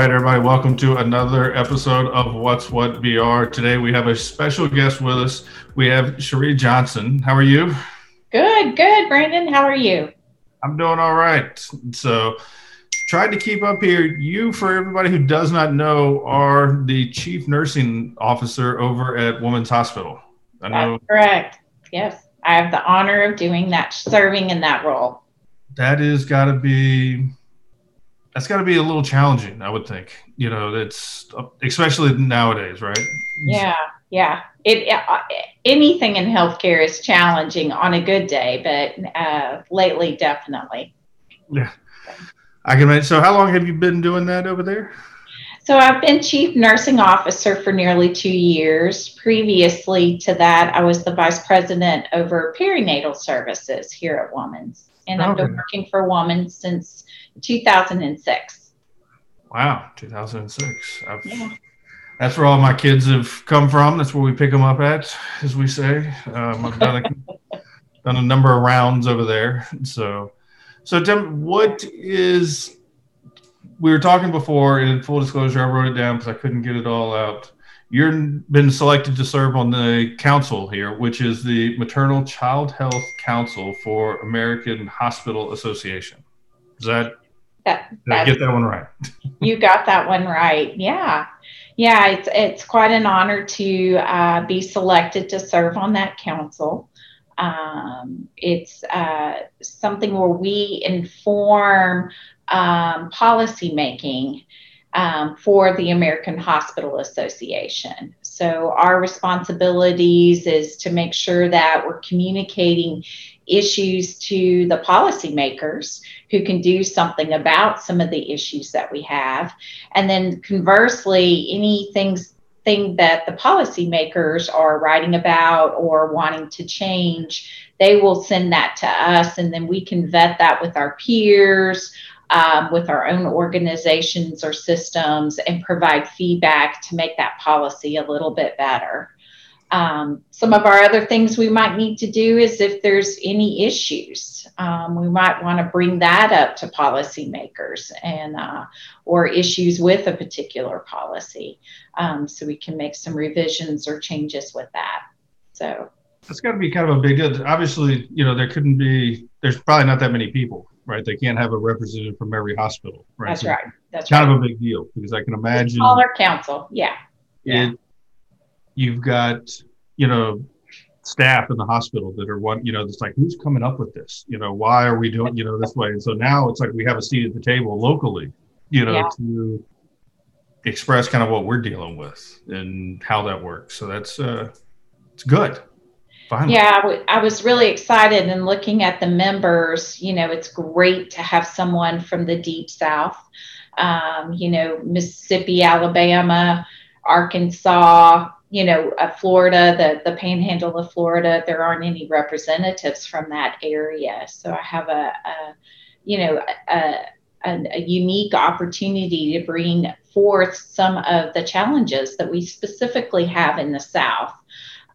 right, everybody, welcome to another episode of What's What BR. Today we have a special guest with us. We have Cherie Johnson. How are you? Good, good, Brandon. How are you? I'm doing all right. So, tried to keep up here. You, for everybody who does not know, are the chief nursing officer over at Women's Hospital. I know. That's correct. Yes, I have the honor of doing that, serving in that role. That is got to be that's got to be a little challenging, I would think. You know, it's especially nowadays, right? Yeah, yeah. It, uh, anything in healthcare is challenging on a good day, but uh, lately, definitely. Yeah, I can imagine. So, how long have you been doing that over there? So, I've been chief nursing officer for nearly two years. Previously to that, I was the vice president over perinatal services here at Woman's, and I've been working for Woman's since 2006. Wow, 2006. Yeah. That's where all my kids have come from. That's where we pick them up at, as we say. Um, I've done a, done a number of rounds over there. So, so Tim, what is? We were talking before. In full disclosure, I wrote it down because I couldn't get it all out. You've been selected to serve on the council here, which is the Maternal Child Health Council for American Hospital Association. Is that that, get that one right? you got that one right. Yeah. Yeah, it's, it's quite an honor to uh, be selected to serve on that council. Um, it's uh, something where we inform um, policy making um, for the American Hospital Association. So, our responsibilities is to make sure that we're communicating issues to the policymakers who can do something about some of the issues that we have. And then conversely, any things thing that the policymakers are writing about or wanting to change, they will send that to us and then we can vet that with our peers. Um, with our own organizations or systems and provide feedback to make that policy a little bit better. Um, some of our other things we might need to do is if there's any issues, um, we might want to bring that up to policymakers and uh, or issues with a particular policy, um, so we can make some revisions or changes with that. So that's got to be kind of a big. Obviously, you know, there couldn't be. There's probably not that many people, right? They can't have a representative from every hospital, right? That's so right. That's kind right. of a big deal because I can imagine. Smaller council, yeah. yeah you've got you know staff in the hospital that are one you know it's like who's coming up with this you know why are we doing you know this way and so now it's like we have a seat at the table locally you know yeah. to express kind of what we're dealing with and how that works so that's uh it's good Finally. Yeah, I, w- I was really excited and looking at the members. You know, it's great to have someone from the deep south. Um, you know, Mississippi, Alabama, Arkansas, you know, uh, Florida, the, the panhandle of Florida, there aren't any representatives from that area. So I have a, a you know, a, a, a, unique opportunity to bring forth some of the challenges that we specifically have in the South.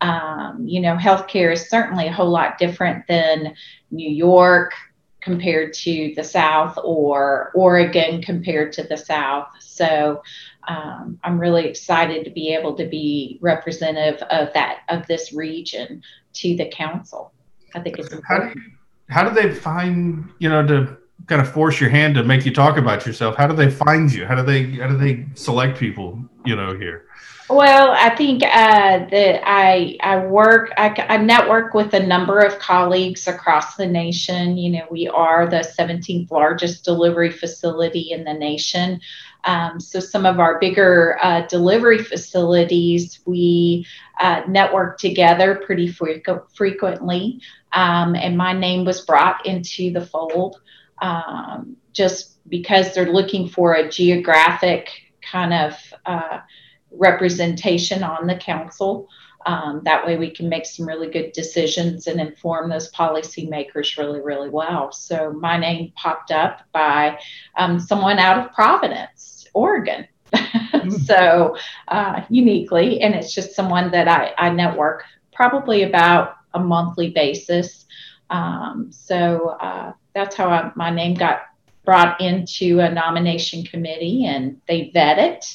Um, you know, healthcare is certainly a whole lot different than New York compared to the South or Oregon compared to the South. So um, I'm really excited to be able to be representative of that of this region to the council. I think it's important. How do, you, how do they find you know to kind of force your hand to make you talk about yourself? How do they find you? How do they how do they select people you know here? Well, I think uh, that I I work I, I network with a number of colleagues across the nation. You know, we are the 17th largest delivery facility in the nation. Um, so some of our bigger uh, delivery facilities, we uh, network together pretty frequ- frequently. Um, and my name was brought into the fold um, just because they're looking for a geographic kind of uh, representation on the council. Um, that way we can make some really good decisions and inform those policymakers really, really well. So my name popped up by um, someone out of Providence. Oregon. Hmm. so uh, uniquely, and it's just someone that I, I network probably about a monthly basis. Um, so uh, that's how I, my name got brought into a nomination committee and they vet it.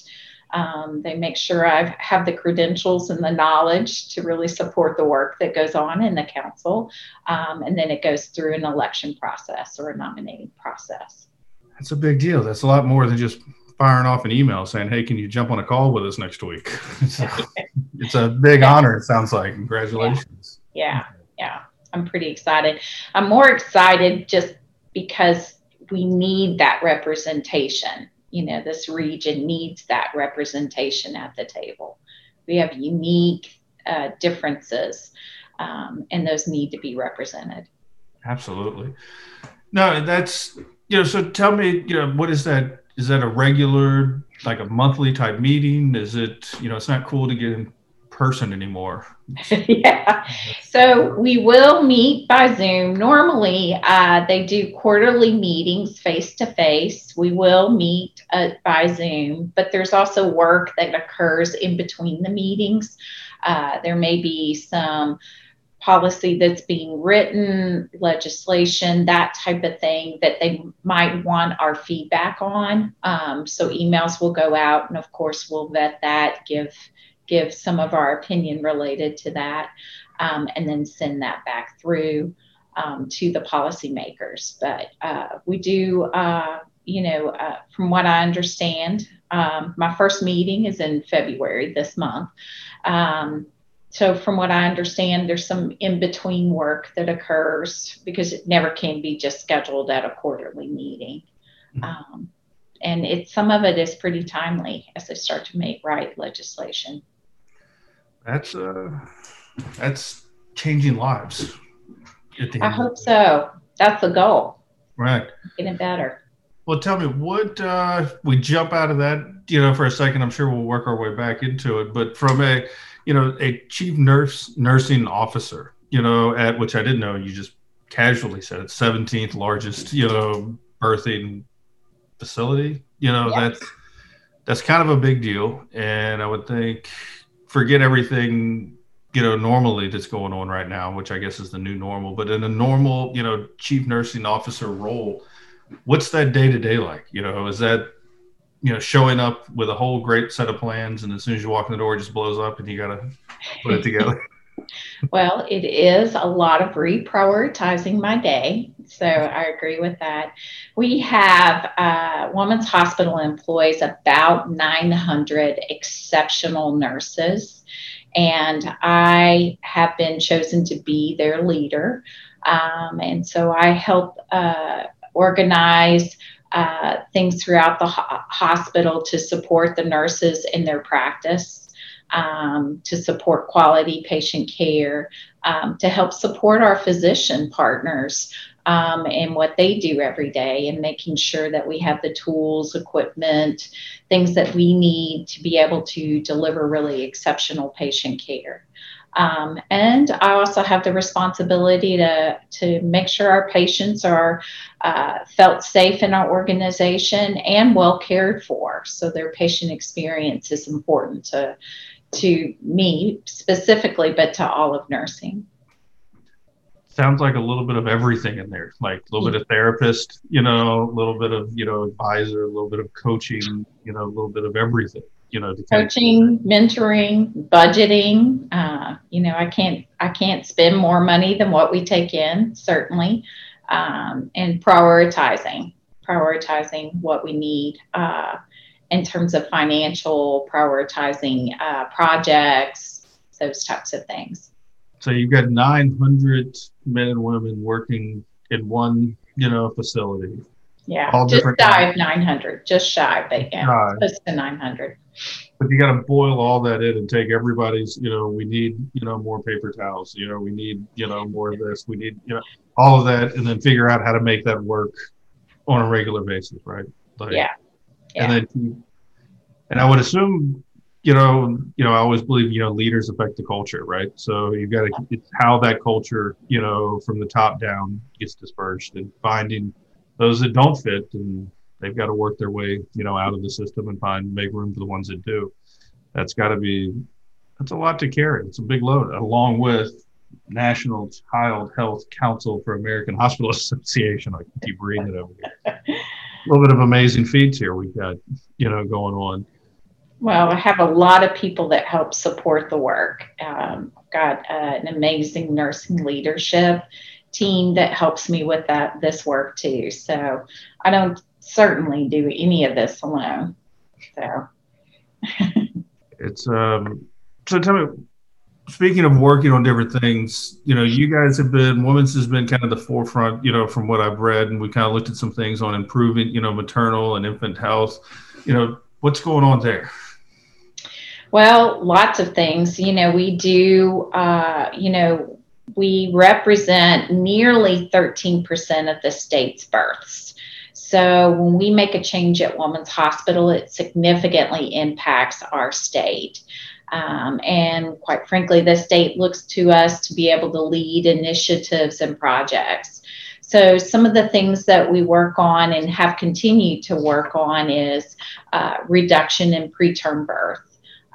Um, they make sure I have the credentials and the knowledge to really support the work that goes on in the council. Um, and then it goes through an election process or a nominating process. That's a big deal. That's a lot more than just firing off an email saying, "Hey, can you jump on a call with us next week?" it's, a, it's a big honor. It sounds like. Congratulations. Yeah. yeah, yeah. I'm pretty excited. I'm more excited just because we need that representation. You know, this region needs that representation at the table. We have unique uh, differences, um, and those need to be represented. Absolutely. No, that's you know. So tell me, you know, what is that? Is that a regular, like a monthly type meeting? Is it, you know, it's not cool to get in person anymore. yeah. So we will meet by Zoom. Normally, uh, they do quarterly meetings face to face. We will meet uh, by Zoom, but there's also work that occurs in between the meetings. Uh, there may be some policy that's being written, legislation, that type of thing that they might want our feedback on. Um, so emails will go out, and of course, we'll vet that, give give some of our opinion related to that, um, and then send that back through um, to the policymakers. But uh, we do, uh, you know, uh, from what I understand, um, my first meeting is in February this month. Um, so, from what I understand, there's some in between work that occurs because it never can be just scheduled at a quarterly meeting. Mm-hmm. Um, and it some of it is pretty timely as they start to make right legislation. That's uh, that's changing lives. I hope so. That's the goal. Right. Getting better. Well, tell me what uh, we jump out of that, you know, for a second. I'm sure we'll work our way back into it, but from a, you know, a chief nurse nursing officer, you know, at which I didn't know, you just casually said it's 17th largest, you know, birthing facility. You know, that's that's kind of a big deal, and I would think forget everything you know normally that's going on right now which i guess is the new normal. But in a normal you know chief nursing officer role what's that day to day like? You know is that you know showing up with a whole great set of plans and as soon as you walk in the door it just blows up and you got to put it together well it is a lot of reprioritizing my day so i agree with that. We have uh, women's hospital employs about 900 exceptional nurses and i have been chosen to be their leader um, and so i help uh, organize uh, things throughout the ho- hospital to support the nurses in their practice um, to support quality patient care, um, to help support our physician partners um, in what they do every day, and making sure that we have the tools, equipment, things that we need to be able to deliver really exceptional patient care. Um, and I also have the responsibility to, to make sure our patients are uh, felt safe in our organization and well cared for. So their patient experience is important to, to me specifically, but to all of nursing. Sounds like a little bit of everything in there, like a little bit of therapist, you know, a little bit of, you know, advisor, a little bit of coaching, you know, a little bit of everything, you know, coaching, mentoring, budgeting. Uh, you know, I can't, I can't spend more money than what we take in, certainly, um, and prioritizing, prioritizing what we need. Uh, in terms of financial prioritizing uh, projects, those types of things. So you've got 900 men and women working in one, you know, facility. Yeah, all just shy of 900, just shy, but yeah, close to 900. But you got to boil all that in and take everybody's, you know, we need, you know, more paper towels, you know, we need, you know, more of this, we need, you know, all of that, and then figure out how to make that work on a regular basis, right? Like, yeah and then and I would assume, you know, you know, I always believe, you know, leaders affect the culture, right? So you've got to, it's how that culture, you know, from the top down gets dispersed and finding those that don't fit and they've got to work their way, you know, out of the system and find, make room for the ones that do. That's got to be, that's a lot to carry. It's a big load along with National Child Health Council for American Hospital Association. I keep reading it over here. little bit of amazing feats here we've got, you know, going on. Well, I have a lot of people that help support the work. Um, I've got uh, an amazing nursing leadership team that helps me with that this work too. So I don't certainly do any of this alone. So it's um. So tell me, speaking of working on different things, you know, you guys have been women's has been kind of the forefront, you know, from what I've read, and we kind of looked at some things on improving, you know, maternal and infant health. You know, what's going on there? Well, lots of things. You know, we do, uh, you know, we represent nearly 13% of the state's births. So when we make a change at Women's Hospital, it significantly impacts our state. Um, and quite frankly, the state looks to us to be able to lead initiatives and projects. So, some of the things that we work on and have continued to work on is uh, reduction in preterm birth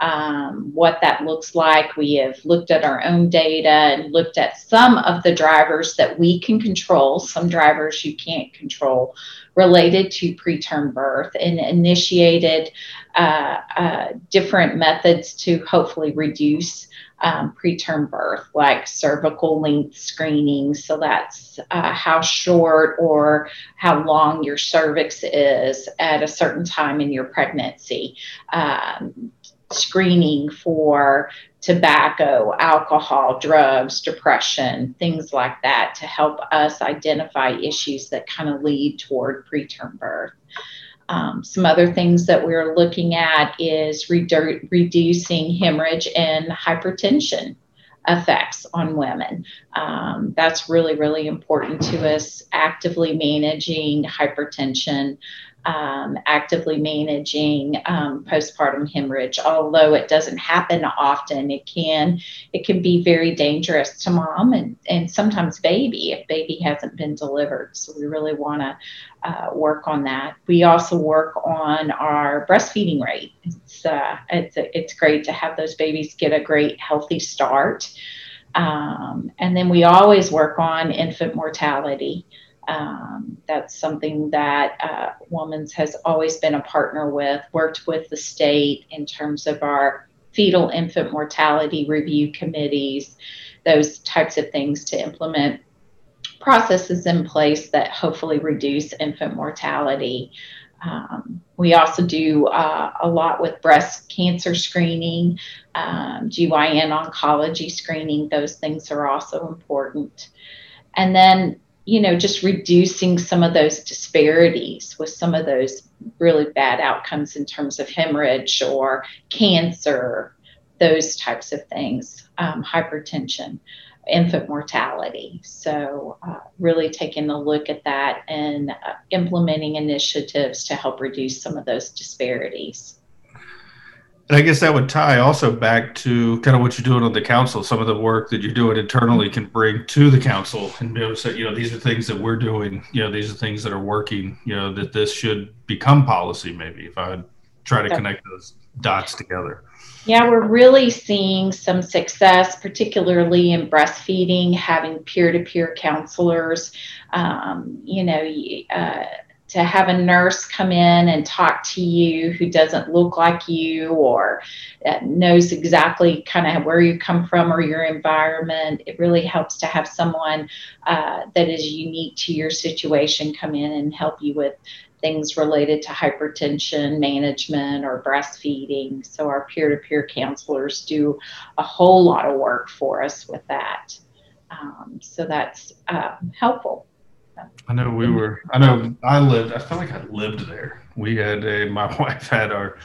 um, what that looks like. We have looked at our own data and looked at some of the drivers that we can control, some drivers you can't control related to preterm birth, and initiated uh, uh, different methods to hopefully reduce. Um, preterm birth, like cervical length screening. So that's uh, how short or how long your cervix is at a certain time in your pregnancy. Um, screening for tobacco, alcohol, drugs, depression, things like that to help us identify issues that kind of lead toward preterm birth. Um, some other things that we're looking at is redu- reducing hemorrhage and hypertension effects on women. Um, that's really, really important to us. Actively managing hypertension, um, actively managing um, postpartum hemorrhage. Although it doesn't happen often, it can it can be very dangerous to mom and and sometimes baby if baby hasn't been delivered. So we really want to uh, work on that. We also work on our breastfeeding rate. It's uh, it's it's great to have those babies get a great healthy start. Um, and then we always work on infant mortality. Um, that's something that uh, Women's has always been a partner with, worked with the state in terms of our fetal infant mortality review committees, those types of things to implement processes in place that hopefully reduce infant mortality. Um, we also do uh, a lot with breast cancer screening, um, GYN oncology screening. Those things are also important. And then you know, just reducing some of those disparities with some of those really bad outcomes in terms of hemorrhage or cancer, those types of things, um, hypertension, infant mortality. So, uh, really taking a look at that and uh, implementing initiatives to help reduce some of those disparities. And I guess that would tie also back to kind of what you're doing on the council. Some of the work that you're doing internally can bring to the council and be able to say, you know, these are things that we're doing. You know, these are things that are working. You know, that this should become policy. Maybe if I try to connect those dots together. Yeah, we're really seeing some success, particularly in breastfeeding, having peer to peer counselors. Um, you know, uh, to have a nurse come in and talk to you who doesn't look like you or knows exactly kind of where you come from or your environment. It really helps to have someone uh, that is unique to your situation come in and help you with things related to hypertension management or breastfeeding. So, our peer to peer counselors do a whole lot of work for us with that. Um, so, that's uh, helpful. I know we were. I know I lived. I felt like I lived there. We had a. My wife had our.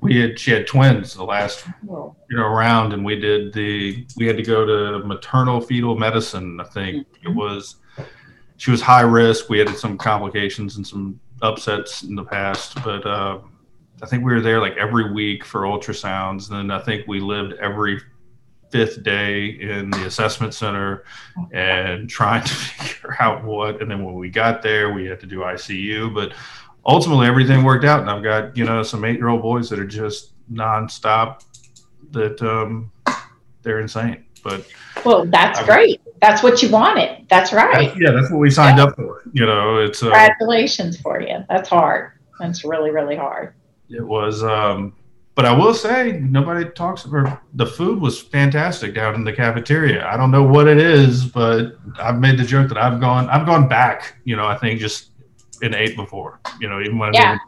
We had. She had twins the last you know round, and we did the. We had to go to maternal fetal medicine. I think mm-hmm. it was. She was high risk. We had some complications and some upsets in the past, but uh, I think we were there like every week for ultrasounds. And then I think we lived every fifth day in the assessment center and trying to figure out what. And then when we got there, we had to do ICU. But ultimately, everything worked out. And I've got, you know, some eight year old boys that are just nonstop that um, they're insane. But well, that's I've, great. that's what you wanted. That's right. That's, yeah, that's what we signed yeah. up for. You know, it's uh, congratulations for you. That's hard. That's really really hard. It was, um, but I will say nobody talks about the food was fantastic down in the cafeteria. I don't know what it is, but I've made the joke that I've gone I've gone back. You know, I think just and ate before. You know, even when yeah.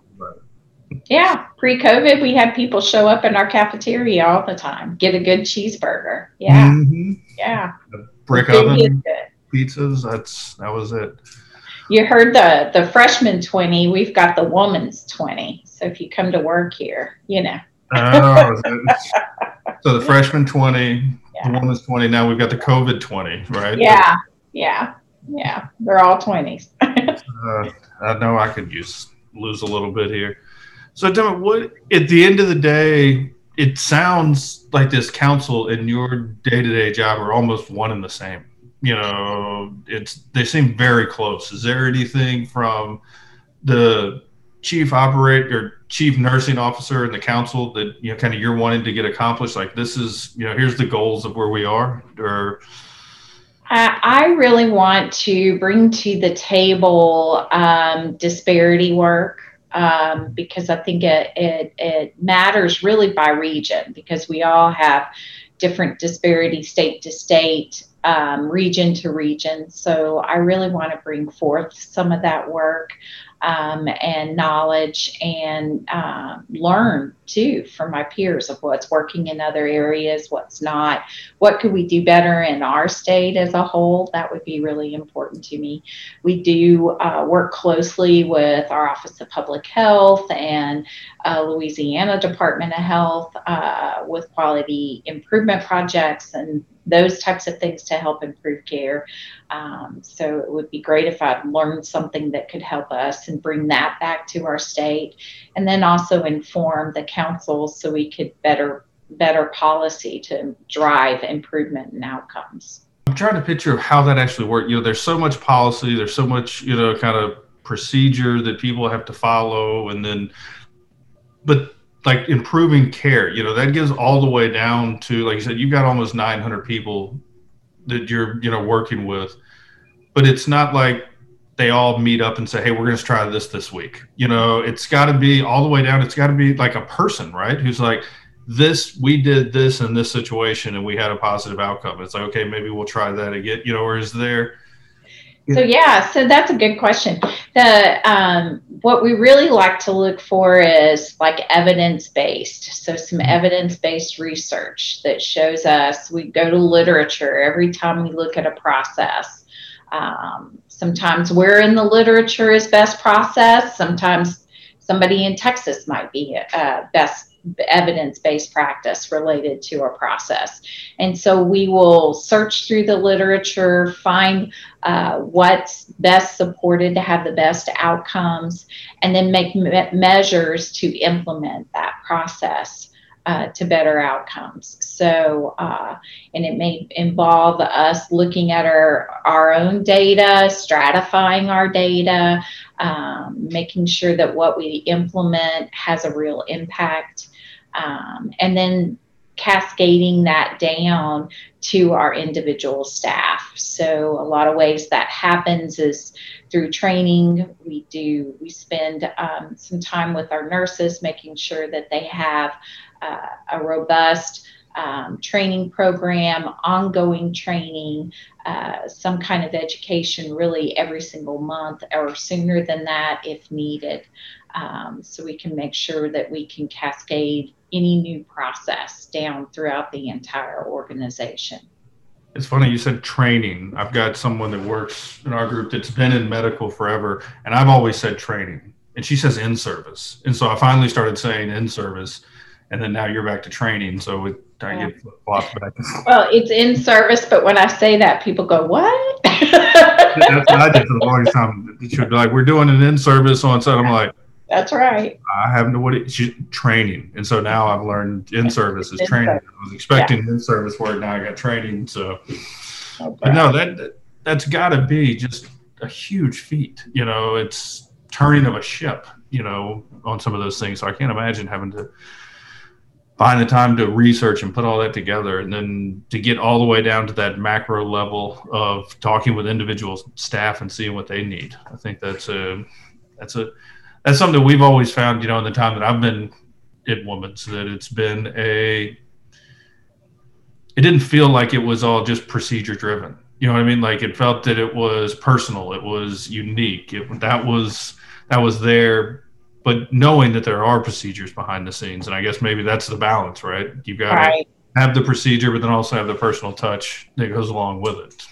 Yeah, pre-COVID, we had people show up in our cafeteria all the time, get a good cheeseburger. Yeah, mm-hmm. yeah. The brick oven pizzas. That's that was it. You heard the the freshman twenty. We've got the woman's twenty. So if you come to work here, you know. Oh, so the freshman twenty, yeah. the woman's twenty. Now we've got the COVID twenty, right? Yeah, yeah, yeah. They're all twenties. uh, I know I could use lose a little bit here. So, tell me, what at the end of the day, it sounds like this council and your day to day job are almost one and the same. You know, it's they seem very close. Is there anything from the chief operator, chief nursing officer, and the council that you know, kind of you're wanting to get accomplished? Like, this is, you know, here's the goals of where we are, or I really want to bring to the table um, disparity work um, because I think it, it, it matters really by region because we all have different disparity state to state, um, region to region. So I really want to bring forth some of that work um, and knowledge and uh, learn too from my peers of what's working in other areas, what's not, what could we do better in our state as a whole. That would be really important to me. We do uh, work closely with our Office of Public Health and uh, Louisiana Department of Health uh, with quality improvement projects and those types of things to help improve care. Um, so it would be great if I'd learned something that could help us and bring that back to our state, and then also inform the councils so we could better better policy to drive improvement in outcomes. I'm trying to picture how that actually works. You know, there's so much policy, there's so much you know kind of procedure that people have to follow, and then but like improving care you know that gives all the way down to like you said you've got almost 900 people that you're you know working with but it's not like they all meet up and say hey we're going to try this this week you know it's got to be all the way down it's got to be like a person right who's like this we did this in this situation and we had a positive outcome it's like okay maybe we'll try that again you know or is there so yeah, so that's a good question. The um, what we really like to look for is like evidence based. So some evidence based research that shows us. We go to literature every time we look at a process. Um, sometimes we're in the literature is best process. Sometimes somebody in Texas might be uh, best evidence based practice related to a process. And so we will search through the literature, find uh, what's best supported to have the best outcomes, and then make me- measures to implement that process. Uh, to better outcomes. So, uh, and it may involve us looking at our, our own data, stratifying our data, um, making sure that what we implement has a real impact um, and then cascading that down to our individual staff. So a lot of ways that happens is through training. We do we spend um, some time with our nurses, making sure that they have a robust um, training program, ongoing training, uh, some kind of education really every single month or sooner than that if needed. Um, so we can make sure that we can cascade any new process down throughout the entire organization. It's funny you said training. I've got someone that works in our group that's been in medical forever, and I've always said training, and she says in service. And so I finally started saying in service, and then now you're back to training. So it, I yeah. get flopped back. Well, it's in service, but when I say that, people go, "What?" that's what I did for the longest time. She'd be like, "We're doing an in service on set." I'm like that's right. I have no what it's training, and so now I've learned in service is training. I was expecting yeah. in service word, now I got training. So, oh, but no, that that's got to be just a huge feat. You know, it's turning of a ship. You know, on some of those things. So I can't imagine having to find the time to research and put all that together and then to get all the way down to that macro level of talking with individual staff and seeing what they need. I think that's a that's a that's something we've always found you know in the time that i've been at women's that it's been a it didn't feel like it was all just procedure driven. You know what i mean? Like it felt that it was personal it was unique it, that was that was there but knowing that there are procedures behind the scenes and i guess maybe that's the balance right? You've got right. to have the procedure but then also have the personal touch that goes along with it.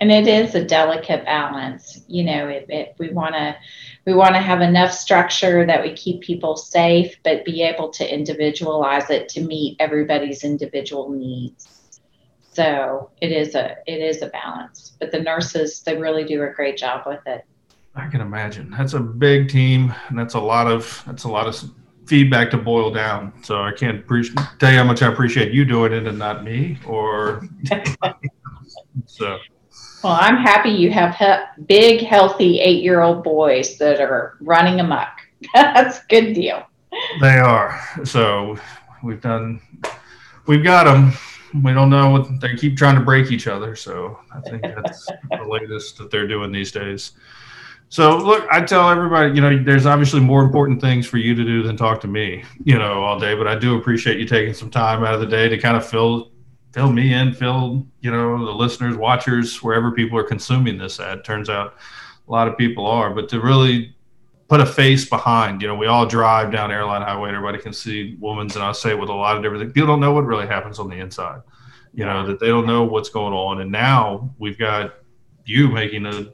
And it is a delicate balance you know if, if we want to we want to have enough structure that we keep people safe but be able to individualize it to meet everybody's individual needs. So it is a it is a balance but the nurses they really do a great job with it I can imagine. That's a big team, and that's a lot of that's a lot of feedback to boil down. So I can't pre- tell you how much I appreciate you doing it and not me. Or so. Well, I'm happy you have he- big, healthy eight-year-old boys that are running amok. that's a good deal. They are. So we've done. We've got them. We don't know what they keep trying to break each other. So I think that's the latest that they're doing these days. So look, I tell everybody, you know, there's obviously more important things for you to do than talk to me, you know, all day. But I do appreciate you taking some time out of the day to kind of fill fill me in, fill you know the listeners, watchers, wherever people are consuming this ad. Turns out a lot of people are, but to really put a face behind, you know, we all drive down airline highway, and everybody can see women's, and I say it with a lot of different things. People don't know what really happens on the inside, you know, that they don't know what's going on, and now we've got you making a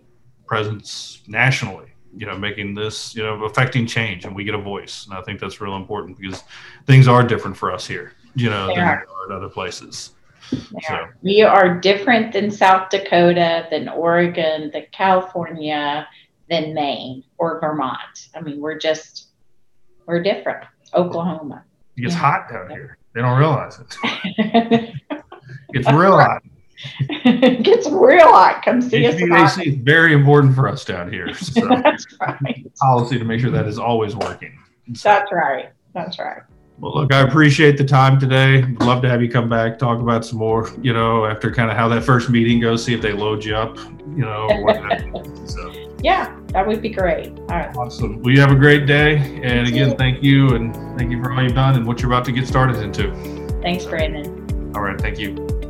presence nationally you know making this you know affecting change and we get a voice. And i think that's real important because things are different for us here you know they than are. are in other places. So. we are different than south dakota than oregon than california than maine or vermont. I mean we're just we're different. Oklahoma. It gets yeah. hot down here. They don't realize it. It's real hot it gets real hot. Come see HVAC us. Is very important for us down here. So That's right. Policy to make sure that is always working. So, That's right. That's right. Well, look, I appreciate the time today. love to have you come back, talk about some more, you know, after kind of how that first meeting goes, see if they load you up, you know. so. Yeah, that would be great. All right. Awesome. Well, you have a great day. And again, thank you. And thank you for all you've done and what you're about to get started into. Thanks, Brandon. All right. Thank you.